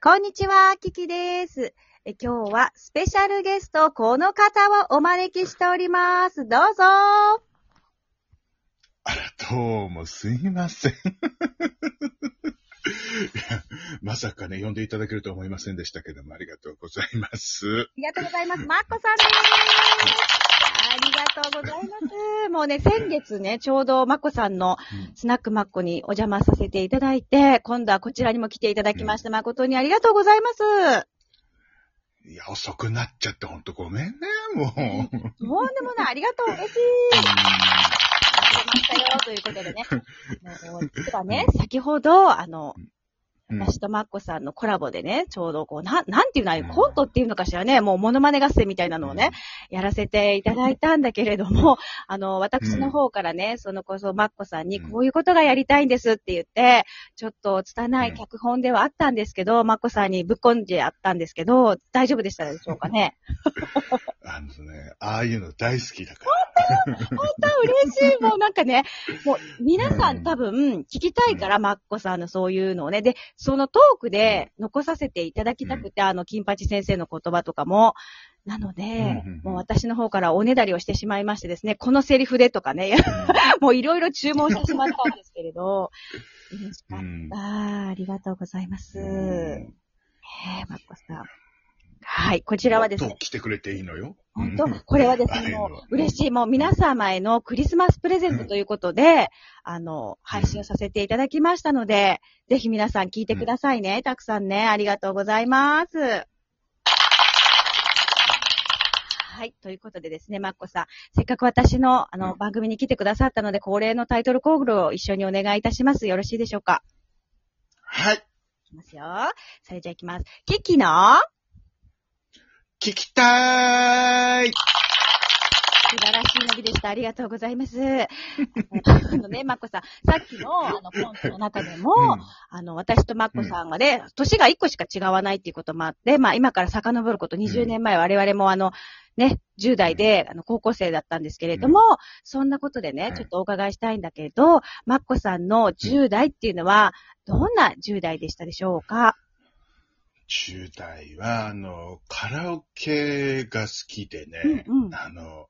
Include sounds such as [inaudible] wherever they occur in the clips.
こんにちは、キキです。え今日はスペシャルゲスト、この方をお招きしております。どうぞ。あら、どうもすいません。[laughs] まさかね、呼んでいただけるとは思いませんでしたけども、ありがとうございます。ありがとうございます。マッコさんです。[laughs] ありがとうございます。もうね、先月ね、ちょうどマッコさんのスナックマッコにお邪魔させていただいて、今度はこちらにも来ていただきまして、誠にありがとうございます。いや、遅くなっちゃってほんとごめんね、もう。とんでもない、ありがとう、嬉しい。ましたよ、ということでね。[laughs] もう実はね、先ほど、あの、うん私とマッコさんのコラボでね、ちょうどこう、なん、なんていうのうん。コントっていうのかしらね、もうモノマネ合戦みたいなのをね、やらせていただいたんだけれども、[laughs] あの、私の方からね、そのこそマッコさんにうん。こういうことがやりたいんですって言って、ちょっと拙い脚本ではあったんですけど、マッコさんにぶっこんであったんですけど、大丈夫でしたでしょうかね？[laughs] あのね、ああいうの大好きだから。本当嬉しい。もうなんかね、もう皆さうんん多分聞きたいから、マッコさんのそういうのをね。で、そのトークで残させていただきたくて、あの、金八先生の言葉とかも。なので、もう私の方からおねだりをしてしまいましてですね、このセリフでとかね、[laughs] もういろいろ注文してしまったんですけれど、嬉しかっうんた。ありがとうございます。うんえー、マッコさん。はい、こちらはですね来てくれていいのよ。本当うんこれはですね、もう嬉しい。もう皆様へのクリスマスプレゼントということで、あの、配信をさせていただきましたので、ぜひ皆さん聞いてくださいね。たくさんね、ありがとうございます。はい。ということでですね、マッコさん。せっかく私の、あの、番組に来てくださったので、恒例のタイトルコールを一緒にお願いいたします。よろしいでしょうか？はい。いきますよ。それじゃあいきます。キキの聞きたーい。素晴らしい伸びでした。ありがとうございます。あのね、マッコさん、さっきの、あの、コントの中でも、あの、私とマッコさんがね、年が1個しか違わないっていうこともあって、まあ、今から遡ること20年前、我々もあの、ね、10代で、あの、高校生だったんですけれども、そんなことでねう、ん。ちょっとお伺いしたいんだけど、マッコさんの10代っていうのは、どんな10代でしたでしょうか？10代は、あの、カラオケが好きでね、うんうんあの、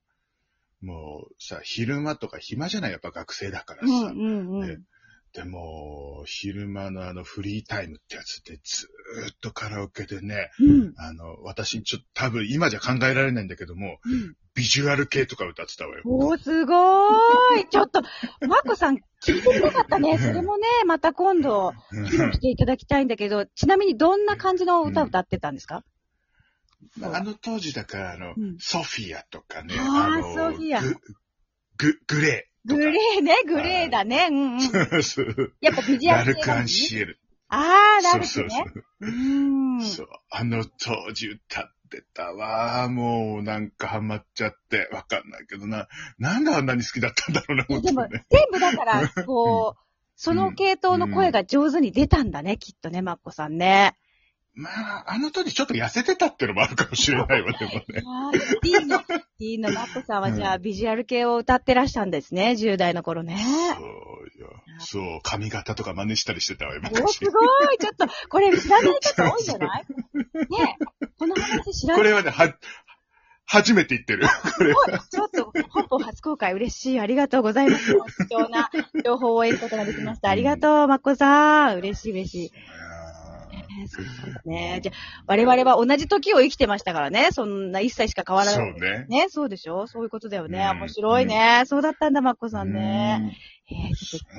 もうさ、昼間とか暇じゃないやっぱ学生だからさ。うんうんうねん。でも、昼間のあのフリータイムってやつでずーっとカラオケでね、うん。あの、私ちょっと多分今じゃ考えられないんだけども、うんビジュアル系とか歌ってたわよ。おー、すごーい。ちょっと、マッコさん、聞いてみたかったね。[laughs] それもね、また今度、うん来ていただきたいんだけど、ちなみにどんな感じの歌を歌ってたんですか、あの当時だから、あの、うんソフィアとかね、あーのソフィアグ、グ、グレーとグか。レーね、グレーだね。うんうん。そうそう。やっぱビジュアル系がいいラルクアンシエル。あー、ラルクそうそうね。うーん。そう。あの当時歌ってたわ。もうなんかハマっちゃって、わかんないけどな。なんであんなに好きだったんだろうな、いやでも。全部だから、[laughs] こう、その系統の声が上手に出たんだね、きっとね、マッコさんね。まあ、あの当時ちょっと痩せてたってのもあるかもしれないわ、でもね。ィーの、ティーのマッコさんはじゃあ、ビジュアル系を歌ってらしたんですね、10代の頃ね。そうよ。そう、髪型とか真似したりしてたわよ、お、昔すごいちょっと、これ知らない方多いんじゃない？[laughs] ねえ、この話知らない？これはね、は、初めて言ってる。これ。ちょっと、本邦初公開嬉しい。ありがとうございます。貴重な情報を得ることができました。ありがとう、まっこさん。嬉しい嬉しい。えーそうだね。じゃあ、我々は同じ時を生きてましたからね。そんな一切しか変わらない。そうね。ね、そうでしょ？そういうことだよね。うん面白いね。そうだったんだ、まっこさんね。うん。えそう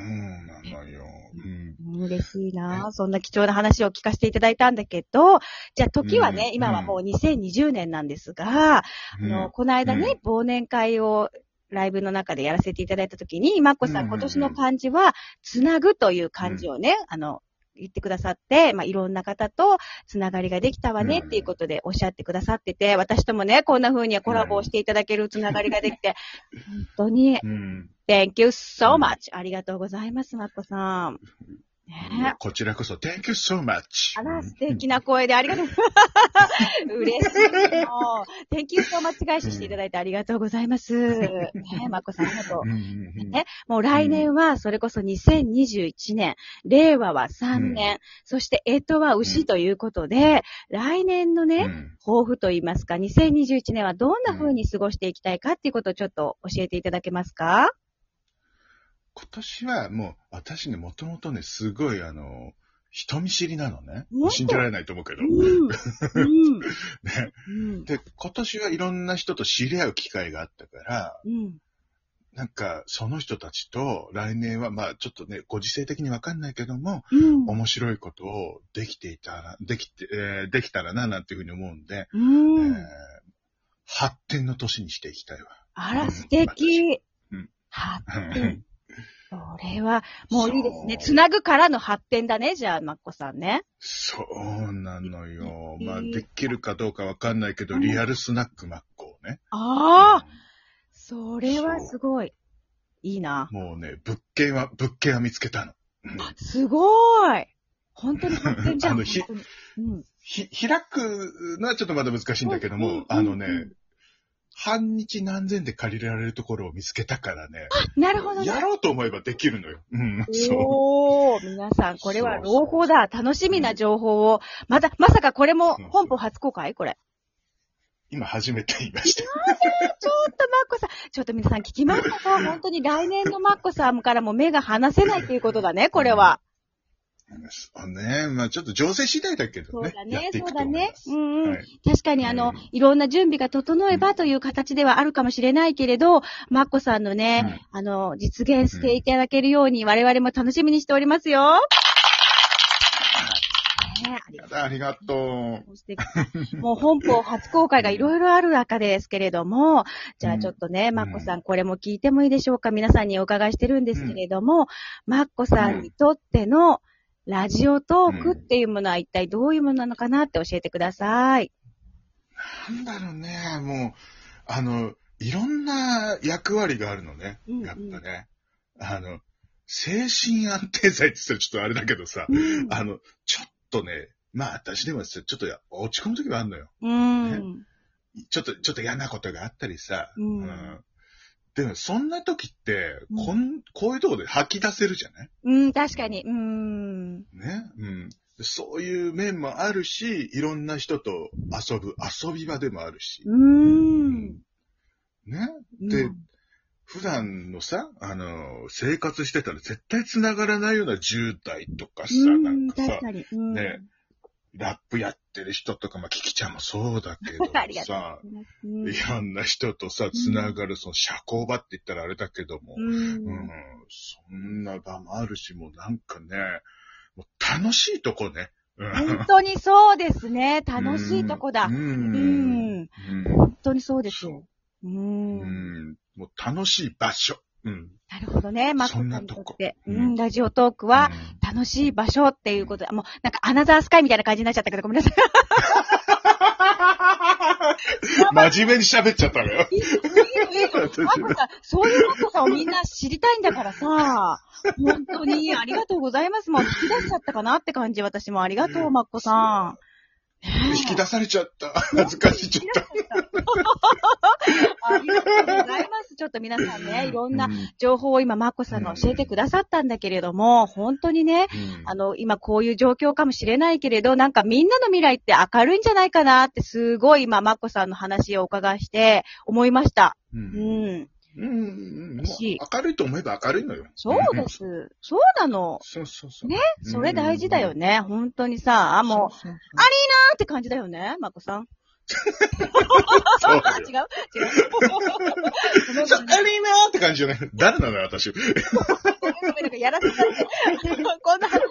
なのよ。うん。と、嬉しいな。そんな貴重な話を聞かせていただいたんだけど、じゃあ時はね、うん今はもう2020年なんですが、あの、この間ね、忘年会をライブの中でやらせていただいたときに、マッコさん今年の漢字は、つなぐという漢字をね、あの、言ってくださって、まあ、いろんな方とつながりができたわねうんっていうことでおっしゃってくださってて、私ともね、こんな風にコラボをしていただけるつながりができて、[laughs] 本当に、うん。Thank you so much! ありがとうございます、マッコさん。ねこちらこそ、Thank you so much. あら、素敵な声でありがとう。[laughs] 嬉しい。もう、天気と間違いししていただいてありがとうございます。ねまこさんありがとう。ねもう来年は、それこそ2021年、令和は3年、そして干支は牛ということで、来年のね、うん。抱負といいますか、2021年はどんな風に過ごしていきたいかっていうことをちょっと教えていただけますか？今年はもう、私ね、もともとね、すごいあの、人見知りなのね。信じられないと思うけど。うん。うん。ね。うん。で、今年はいろんな人と知り合う機会があったから、うん。なんか、その人たちと来年は、まあ、ちょっとね、ご時世的にわかんないけども、うん。面白いことをできていたら、できて、えーできたらな、なんていうふうに思うんで、うん。えー発展の年にしていきたいわ。あら、素敵。うん発展。それは、もういいですね。つなぐからの発展だね、じゃあ、まっこさんね。そうなのよ。まあ、うんできるかどうかわかんないけど、うんリアルスナックマッコをね。ああ、それはすごい。いいな。もうね、物件は、物件は見つけたの。うんすごい。本当に発展じゃん。[laughs] あのひうん。ひ、開くのはちょっとまだ難しいんだけどうんうんも、あのねうん、半日何千で借りられるところを見つけたからね、なるほどね。やろうと思えばできるのよ。うん、そう。おー、皆さん、これは朗報だ。楽しみな情報を。また、まさかこれも本邦初公開？これ。今初めて言いました。ちょっとマッコさん、ちょっと皆さん聞きましたか？本当に来年のマッコさんからも目が離せないっていうことだね、これは。そうね。まあちょっと情勢次第だけどね。そうだねそうだね。うんうん。はい。確かにあの、うんいろんな準備が整えばという形ではあるかもしれないけれど、マッコさんのね、あの、実現していただけるように我々も楽しみにしておりますよ。ねありがとう。ありがと素敵。もう本邦初公開がいろいろある中ですけれども、じゃあちょっとね、ん。マッコさんこれも聞いてもいいでしょうか？皆さんにお伺いしてるんですけれども、マッコさんにとってのラジオトークっていうものは一体どういうものなのかなって教えてください。う。なんだろうね。もう、あの、いろんな役割があるのね。うんうんやっぱね。あの、精神安定剤って言ったらちょっとあれだけどさ、うんあの、ちょっとね、まあ私でもちょっとや落ち込む時はあるのよ。うん。ちょっと、ちょっと嫌なことがあったりさ。うんでも、そんな時って、うんこん、こういうとこで吐き出せるじゃない？うん、確かに。うん。ね？うん。そういう面もあるし、いろんな人と遊ぶ遊び場でもあるし。うん。ね？で普段のさ、あの、生活してたら絶対繋がらないような渋滞とかさ、うん、なんかさ確、かね？ラップやってる人とか、まあ、キキちゃんもそうだけど [laughs] ありがとさ、う。うんいろんな人とさ、繋がる、その社交場って言ったらあれだけども、うんうん、そんな場もあるし、もうなんかね、もう楽しいとこね。うん本当にそうですね。楽しいとこだ。う。うん本当にそうですよ。う。うんん。もう楽しい場所。うん。なるほどね。マッコさそんんなとこにとって。ううんん、ラジオトークは楽しい場所っていうことで、もうなんかアナザースカイみたいな感じになっちゃったけど、ごめんなさい。[laughs] 真面目に喋っちゃったのよ。そういうマッコさんをみんな知りたいんだからさ、本当にありがとうございます。もう引き出しちゃったかなって感じ、私もありがとう、マッコさん。引き出されちゃった。恥ずかしい、ちょっと。[laughs] ありがとうございます。ちょっと皆さんね、いろんなうん情報を今、マッコさんが教えてくださったんだけれども、本当にね、あの、今こういう状況かもしれないけれど、なんかみんなの未来って明るいんじゃないかなって、すごい今、マッコさんの話をお伺いして、思いました。う。うんん。うん。うん。もうし明るいと思えば明るいのよ。そうでん。す。そうなの。そうそうそう。ねそれ大事だよね。本当にさ、もう、そうそうそうあーって感じだよね、マッコさん。そうよ [laughs] 違う？違う？ごめんごそう、めんありーなーって感じじゃない？誰なのよ、私。[laughs] ごめんなんかやらせたって。[laughs] こんな話。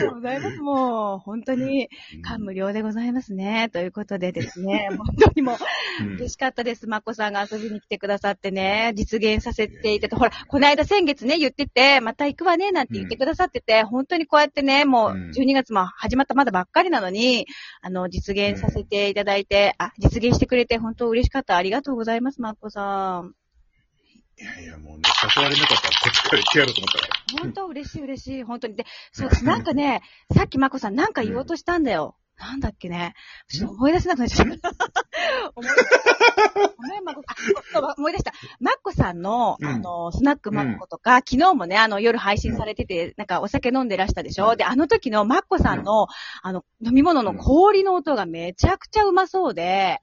ありがとうございます。もう、本当に感無量でございますね。ということでですね、[laughs] 本当にもう、うん嬉しかったです。まっこさんが遊びに来てくださってね、実現させていただほら、この間先月ね、言ってて、また行くわね、なんて言ってくださってて、本当にこうやってね、もううん12月も始まったまだばっかりなのに、あの、実現させていただいて、あ、実現してくれて本当嬉しかった。ありがとうございます、まっこさん。いやいや、もうね、誘われなかったらこっちから行ってやろうと思ったから。本当嬉しい嬉しい。本当に。で、そうです。なんかね、さっきまこさんなんか言おうとしたんだよ。なんだっけね。ちょっと思い出せなくなっちゃった。思い出した。ごめん、まこ、あ、そう思い出した。マッコさんの、うんあの、スナックマッコとか、昨日もね、あの、夜配信されてて、なんかお酒飲んでらしたでしょ、うんで、あの時のマッコさんの、あの、飲み物の氷の音がめちゃくちゃうまそうで、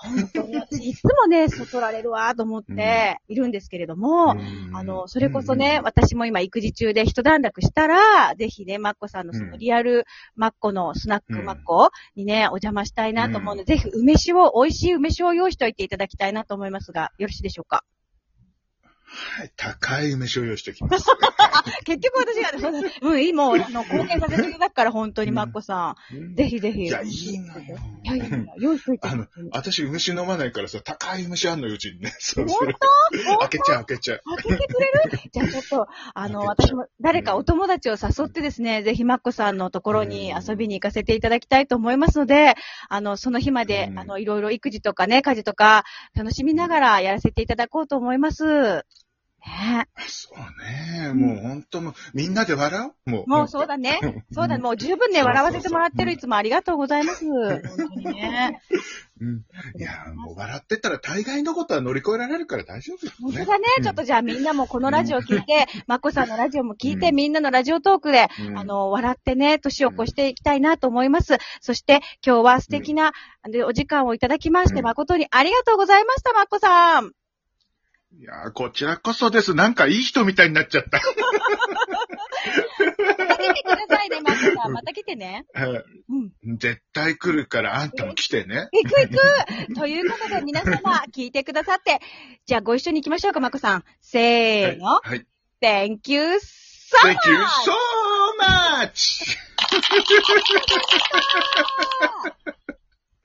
本当に、私いつもね、そそられるわと思っているんですけれども、うん。あの、それこそね、私も今育児中で一段落したら、ぜひね、マッコさんのそのリアルマッコのスナックマッコにね、お邪魔したいなと思うので、ぜひ梅酒を、美味しい梅酒を用意しておいていただきたいなと思いますが、よろしいでしょうか？はい、高い梅酒を用意しておきます。[laughs] 結局私が、うん、いいもう、あの、貢献させていただくから、本当にマッコさん。ぜひぜひ。いや、いいのよ。いやいやいや、用意しといて。あの、私梅酒飲まないからさ、高い梅酒あんのよ、うちにね。そう本それ。[laughs] 開けちゃう、開けちゃう。開けてくれる？[laughs] じゃあちょっと、あの、私も誰かお友達を誘ってですね、ぜひマッコさんのところに遊びに行かせていただきたいと思いますので、あの、その日までう、んあの、いろいろ育児とかね、家事とか、楽しみながらやらせていただこうと思います。ねそうね。もう本当もう、みんなで笑おう？もう。もうそうだね。そうだ、もう十分ね、笑わせてもらってる。いつもありがとうございます。本当にね。うん。いや、もう笑ってたら大概のことは乗り越えられるから大丈夫よ。本当だね。ちょっとじゃあみんなもこのラジオ聞いて、マッコさんのラジオも聞いて、うんみんなのラジオトークで、うんあの、笑ってね、年を越していきたいなと思います。そして、今日は素敵な、お時間をいただきまして、うん誠にありがとうございました、マッコさん。いや、こちらこそです。なんかいい人みたいになっちゃった。また来てくださいね、マッコさん。また来てね。うん。絶対来るから、あんたも来てね。行く行くということで、皆様、聞いてくださって、じゃあご一緒に行きましょうか、マッコさん。せーの。はい。Thank you so Thank you much! so much! [laughs]